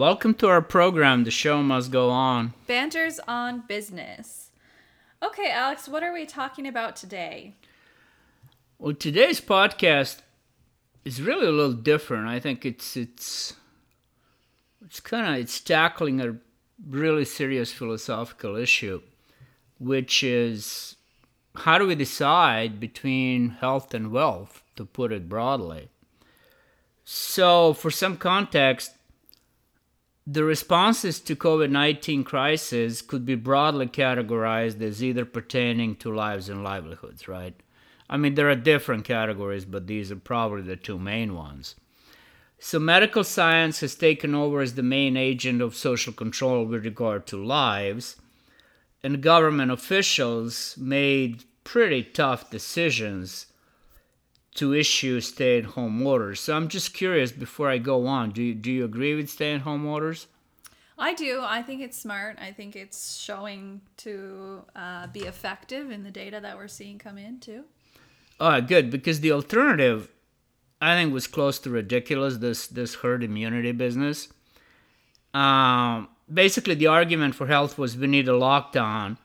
Welcome to our program, The Show Must Go On. Banters on Business. Okay, Alex, what are we talking about today? Well, today's podcast is really a little different. I think it's it's it's kind of it's tackling a really serious philosophical issue, which is how do we decide between health and wealth, to put it broadly. So, for some context, the responses to COVID-19 crisis could be broadly categorized as either pertaining to lives and livelihoods, right? I mean, there are different categories, but these are probably the two main ones. So, medical science has taken over as the main agent of social control with regard to lives, and government officials made pretty tough decisions to issue stay at home orders. So, I'm just curious before I go on do you, do you agree with stay at home orders? I do. I think it's smart. I think it's showing to uh, be effective in the data that we're seeing come in, too. Oh, good, because the alternative I think was close to ridiculous. This this herd immunity business. Um, basically, the argument for health was we need a lockdown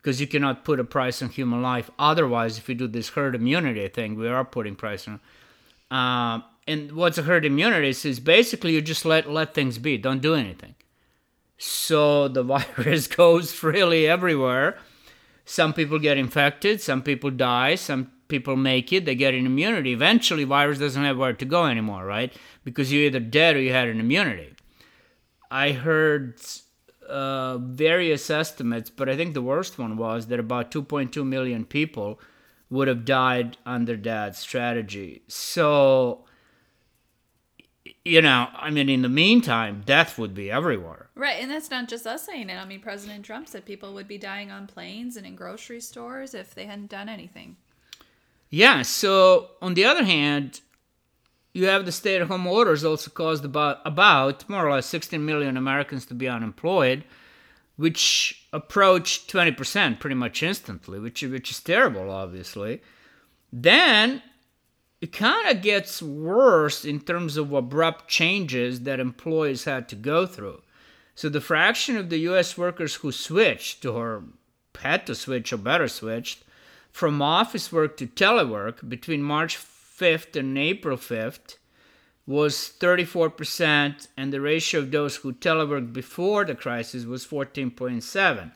because you cannot put a price on human life. Otherwise, if you do this herd immunity thing, we are putting price on. Um, and what's a herd immunity is, is basically you just let let things be, don't do anything. So the virus goes freely everywhere. Some people get infected, some people die, some people make it, they get an immunity. Eventually, virus doesn't have where to go anymore, right? Because you're either dead or you had an immunity. I heard uh, various estimates, but I think the worst one was that about 2.2 million people would have died under that strategy. So, you know, I mean, in the meantime, death would be everywhere. Right, and that's not just us saying it. I mean, President Trump said people would be dying on planes and in grocery stores if they hadn't done anything. Yeah, so on the other hand, you have the stay at home orders also caused about, about more or less 16 million Americans to be unemployed, which approached 20% pretty much instantly, which, which is terrible, obviously. Then it kind of gets worse in terms of abrupt changes that employees had to go through. So the fraction of the US workers who switched or had to switch or better switched from office work to telework between March 5th and April 5th was 34%, and the ratio of those who teleworked before the crisis was 14.7.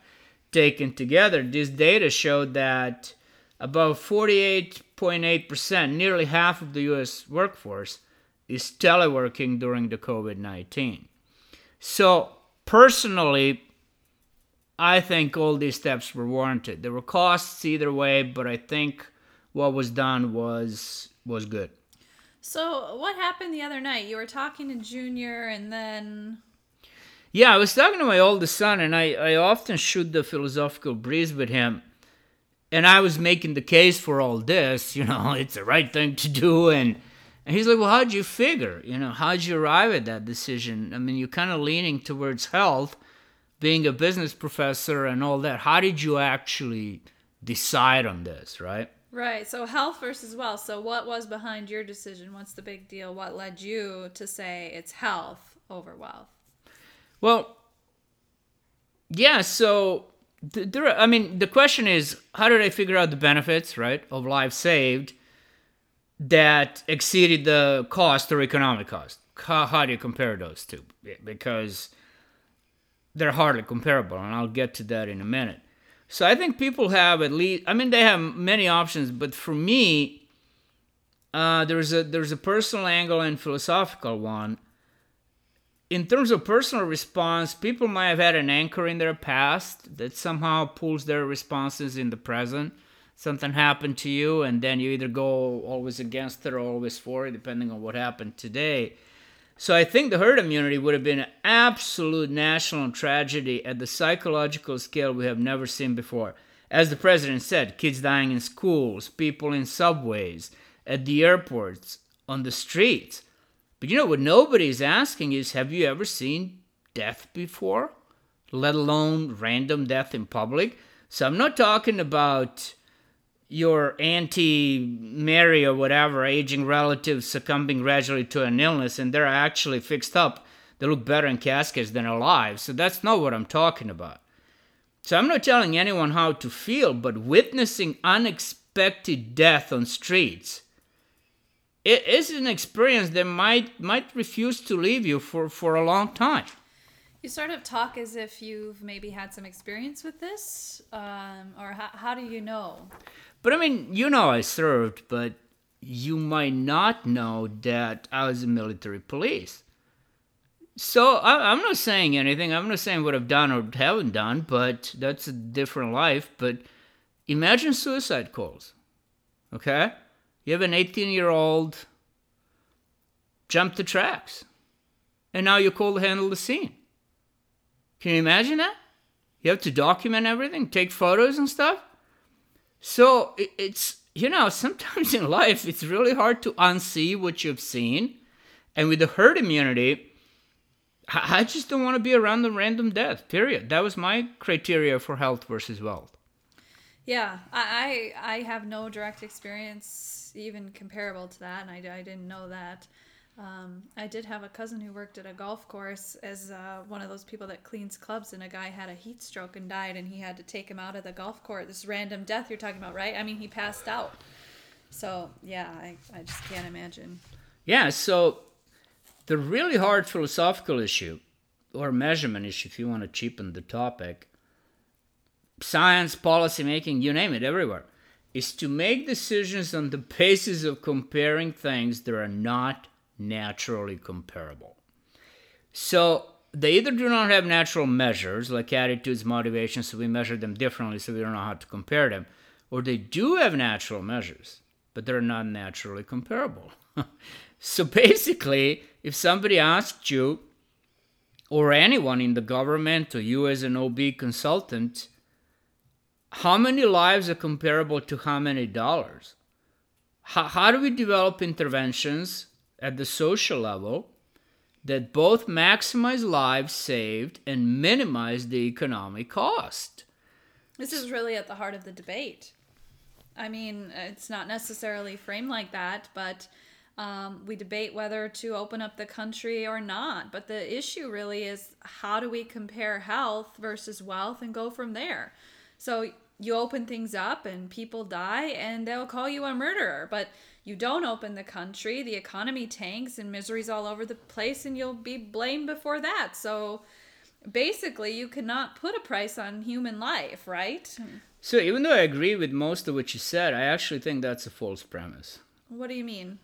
Taken together, this data showed that about 48.8%, nearly half of the US workforce, is teleworking during the COVID 19. So, personally, I think all these steps were warranted. There were costs either way, but I think what was done was was good. So, what happened the other night? You were talking to Junior and then Yeah, I was talking to my oldest son and I, I often shoot the philosophical breeze with him. And I was making the case for all this, you know, it's the right thing to do and and he's like, Well, how'd you figure? You know, how'd you arrive at that decision? I mean, you're kind of leaning towards health being a business professor and all that, how did you actually decide on this, right? Right. So health versus wealth. So what was behind your decision? What's the big deal? What led you to say it's health over wealth? Well, yeah. So there. I mean, the question is, how did I figure out the benefits, right, of life saved that exceeded the cost or economic cost? How, how do you compare those two? Because they're hardly comparable, and I'll get to that in a minute. So I think people have at least, I mean, they have many options, but for me, uh, there's a there's a personal angle and philosophical one. In terms of personal response, people might have had an anchor in their past that somehow pulls their responses in the present. Something happened to you, and then you either go always against it or always for it, depending on what happened today. So I think the herd immunity would have been an absolute national tragedy at the psychological scale we have never seen before. As the president said, kids dying in schools, people in subways, at the airports, on the streets. But you know what nobody is asking is have you ever seen death before? Let alone random death in public? So I'm not talking about your auntie Mary or whatever, aging relative succumbing gradually to an illness, and they're actually fixed up. they look better in caskets than alive. So that's not what I'm talking about. So I'm not telling anyone how to feel, but witnessing unexpected death on streets it is an experience that might might refuse to leave you for, for a long time. You sort of talk as if you've maybe had some experience with this, um, or how, how do you know? But I mean, you know, I served, but you might not know that I was in military police. So I, I'm not saying anything. I'm not saying what I've done or haven't done, but that's a different life. But imagine suicide calls, okay? You have an 18 year old jump the tracks, and now you're called to handle the scene. Can you imagine that? You have to document everything, take photos and stuff. So it's, you know, sometimes in life it's really hard to unsee what you've seen. And with the herd immunity, I just don't want to be around the random death, period. That was my criteria for health versus wealth. Yeah, I, I, I have no direct experience even comparable to that, and I, I didn't know that. Um, I did have a cousin who worked at a golf course as uh, one of those people that cleans clubs, and a guy had a heat stroke and died, and he had to take him out of the golf course. This random death you're talking about, right? I mean, he passed out. So, yeah, I, I just can't imagine. Yeah, so the really hard philosophical issue, or measurement issue, if you want to cheapen the topic, science, policy making, you name it, everywhere, is to make decisions on the basis of comparing things that are not naturally comparable. So they either do not have natural measures like attitudes, motivations, so we measure them differently, so we don't know how to compare them, or they do have natural measures, but they're not naturally comparable. so basically, if somebody asked you, or anyone in the government, or you as an OB consultant, how many lives are comparable to how many dollars? How, how do we develop interventions at the social level that both maximize lives saved and minimize the economic cost? This is really at the heart of the debate. I mean, it's not necessarily framed like that, but um, we debate whether to open up the country or not. But the issue really is how do we compare health versus wealth and go from there? So you open things up and people die and they'll call you a murderer. But you don't open the country, the economy tanks and misery's all over the place and you'll be blamed before that. So basically, you cannot put a price on human life, right? So even though I agree with most of what you said, I actually think that's a false premise. What do you mean?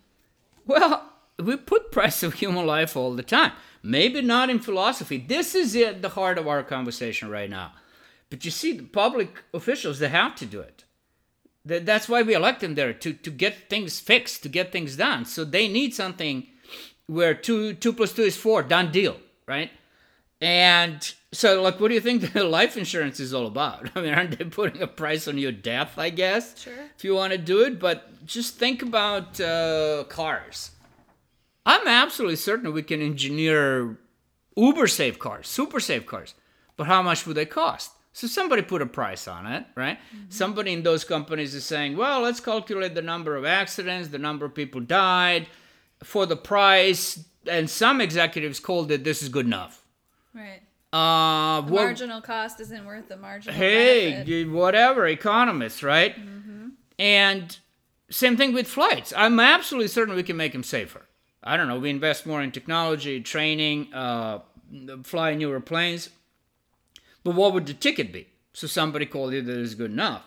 Well, we put price of human life all the time. Maybe not in philosophy. This is at the heart of our conversation right now. But you see, the public officials, they have to do it. That's why we elect them there, to, to get things fixed, to get things done. So they need something where two, two plus two is four, done deal, right? And so, like, what do you think the life insurance is all about? I mean, aren't they putting a price on your death, I guess? Sure. If you want to do it, but just think about uh, cars. I'm absolutely certain we can engineer uber safe cars, super safe cars. But how much would they cost? So somebody put a price on it, right? Mm-hmm. Somebody in those companies is saying, well, let's calculate the number of accidents, the number of people died for the price. And some executives called it this is good enough. Right. Uh, the marginal cost isn't worth the marginal hey, benefit. whatever, economists, right? Mm-hmm. And same thing with flights. I'm absolutely certain we can make them safer. I don't know. We invest more in technology, training, uh, fly newer planes but what would the ticket be? So somebody called you that is good enough.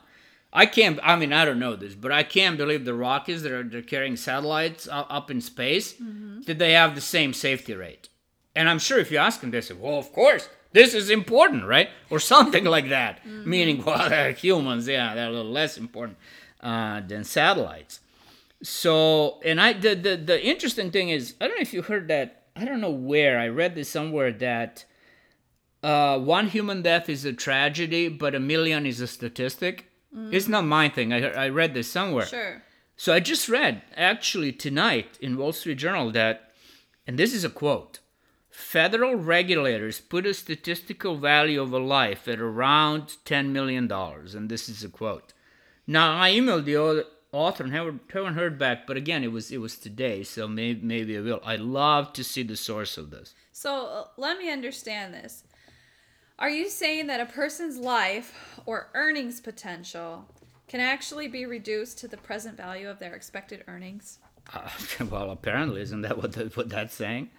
I can't. I mean, I don't know this, but I can't believe the rockets that are they're carrying satellites up in space mm-hmm. that they have the same safety rate. And I'm sure if you ask them, they say, "Well, of course, this is important, right?" Or something like that. Mm-hmm. Meaning, well, they're humans. Yeah, they're a little less important uh, than satellites. So, and I the, the the interesting thing is, I don't know if you heard that. I don't know where I read this somewhere that uh, one human death is a tragedy, but a million is a statistic. Mm. It's not my thing. I, I read this somewhere. Sure. So I just read actually tonight in Wall Street Journal that, and this is a quote federal regulators put a statistical value of a life at around $10 million. And this is a quote. Now, I emailed the author and haven't, haven't heard back. But again, it was it was today, so maybe maybe I will. I'd love to see the source of this. So uh, let me understand this. Are you saying that a person's life or earnings potential can actually be reduced to the present value of their expected earnings? Uh, well, apparently, isn't that what the, what that's saying?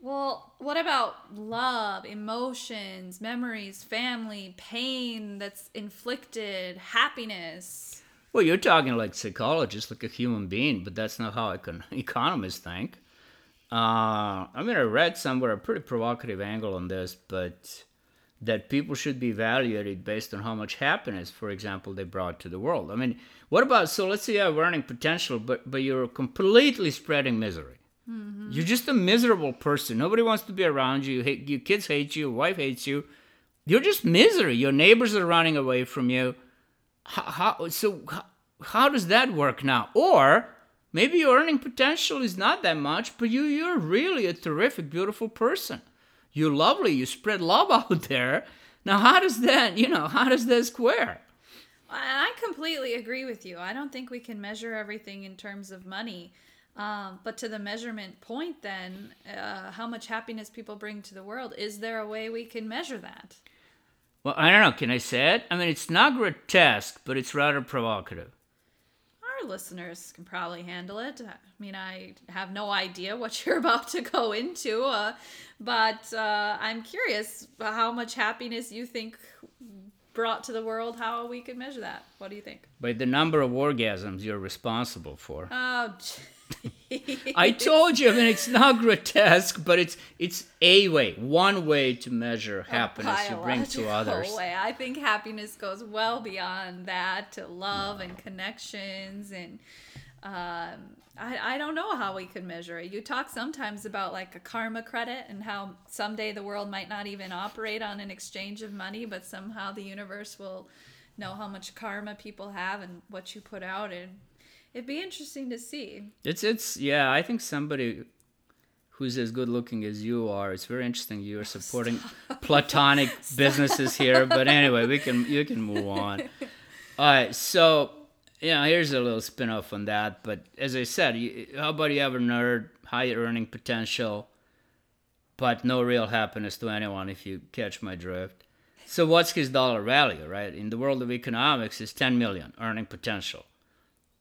Well, what about love, emotions, memories, family, pain that's inflicted, happiness? Well, you're talking like psychologists, like a human being, but that's not how econ- economists think. Uh, I mean, I read somewhere a pretty provocative angle on this, but that people should be evaluated based on how much happiness, for example, they brought to the world. I mean, what about so? Let's say you have earning potential, but but you're completely spreading misery. Mm-hmm. You're just a miserable person. Nobody wants to be around you. Hate, your kids hate you. Your wife hates you. You're just misery. Your neighbors are running away from you. How, how so? How, how does that work now? Or maybe your earning potential is not that much, but you you're really a terrific, beautiful person. You're lovely. You spread love out there. Now, how does that? You know, how does that square? I completely agree with you. I don't think we can measure everything in terms of money. Um, but to the measurement point, then, uh, how much happiness people bring to the world, is there a way we can measure that? Well, I don't know. Can I say it? I mean, it's not grotesque, but it's rather provocative. Our listeners can probably handle it. I mean, I have no idea what you're about to go into, uh, but uh, I'm curious how much happiness you think brought to the world, how we could measure that. What do you think? By the number of orgasms you're responsible for. Oh, I told you. I mean, it's not grotesque, but it's it's a way, one way to measure happiness you bring to others. Way. I think happiness goes well beyond that to love no. and connections and. Um, I, I don't know how we could measure it. You talk sometimes about like a karma credit and how someday the world might not even operate on an exchange of money, but somehow the universe will know how much karma people have and what you put out and it'd be interesting to see. It's it's yeah. I think somebody who's as good looking as you are. It's very interesting. You are supporting Stop. platonic businesses here, but anyway, we can you can move on. All right, so yeah, here's a little spin off on that. But as I said, you, how about you have a nerd, high earning potential, but no real happiness to anyone if you catch my drift. So what's his dollar value, right? In the world of economics, is 10 million earning potential.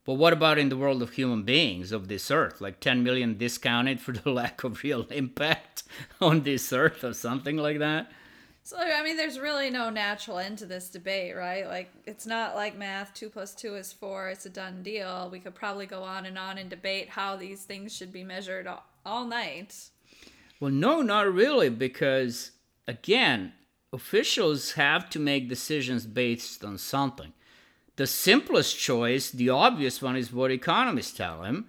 But what about in the world of human beings of this earth? Like 10 million discounted for the lack of real impact on this earth or something like that? So, I mean, there's really no natural end to this debate, right? Like, it's not like math, two plus two is four, it's a done deal. We could probably go on and on and debate how these things should be measured all, all night. Well, no, not really, because again, officials have to make decisions based on something. The simplest choice, the obvious one, is what economists tell him,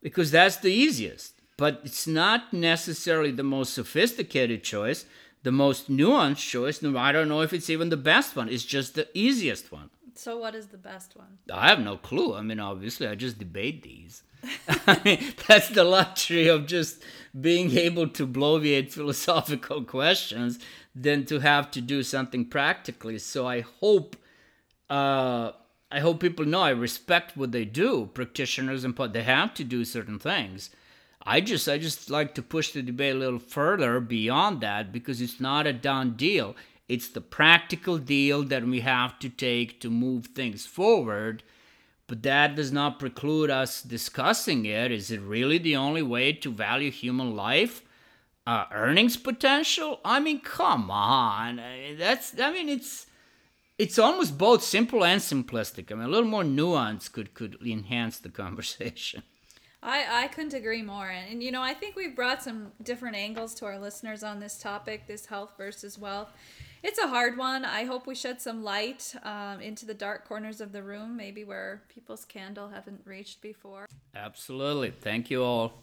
because that's the easiest. But it's not necessarily the most sophisticated choice, the most nuanced choice. No, I don't know if it's even the best one. It's just the easiest one. So, what is the best one? I have no clue. I mean, obviously, I just debate these. I mean, that's the luxury of just being able to bloviate philosophical questions than to have to do something practically. So, I hope. Uh, I hope people know I respect what they do. Practitioners and they have to do certain things. I just I just like to push the debate a little further beyond that because it's not a done deal. It's the practical deal that we have to take to move things forward. But that does not preclude us discussing it. Is it really the only way to value human life? Uh, earnings potential? I mean, come on. That's I mean, it's it's almost both simple and simplistic. I mean, a little more nuance could could enhance the conversation. I, I couldn't agree more. And, and, you know, I think we've brought some different angles to our listeners on this topic this health versus wealth. It's a hard one. I hope we shed some light um, into the dark corners of the room, maybe where people's candle haven't reached before. Absolutely. Thank you all.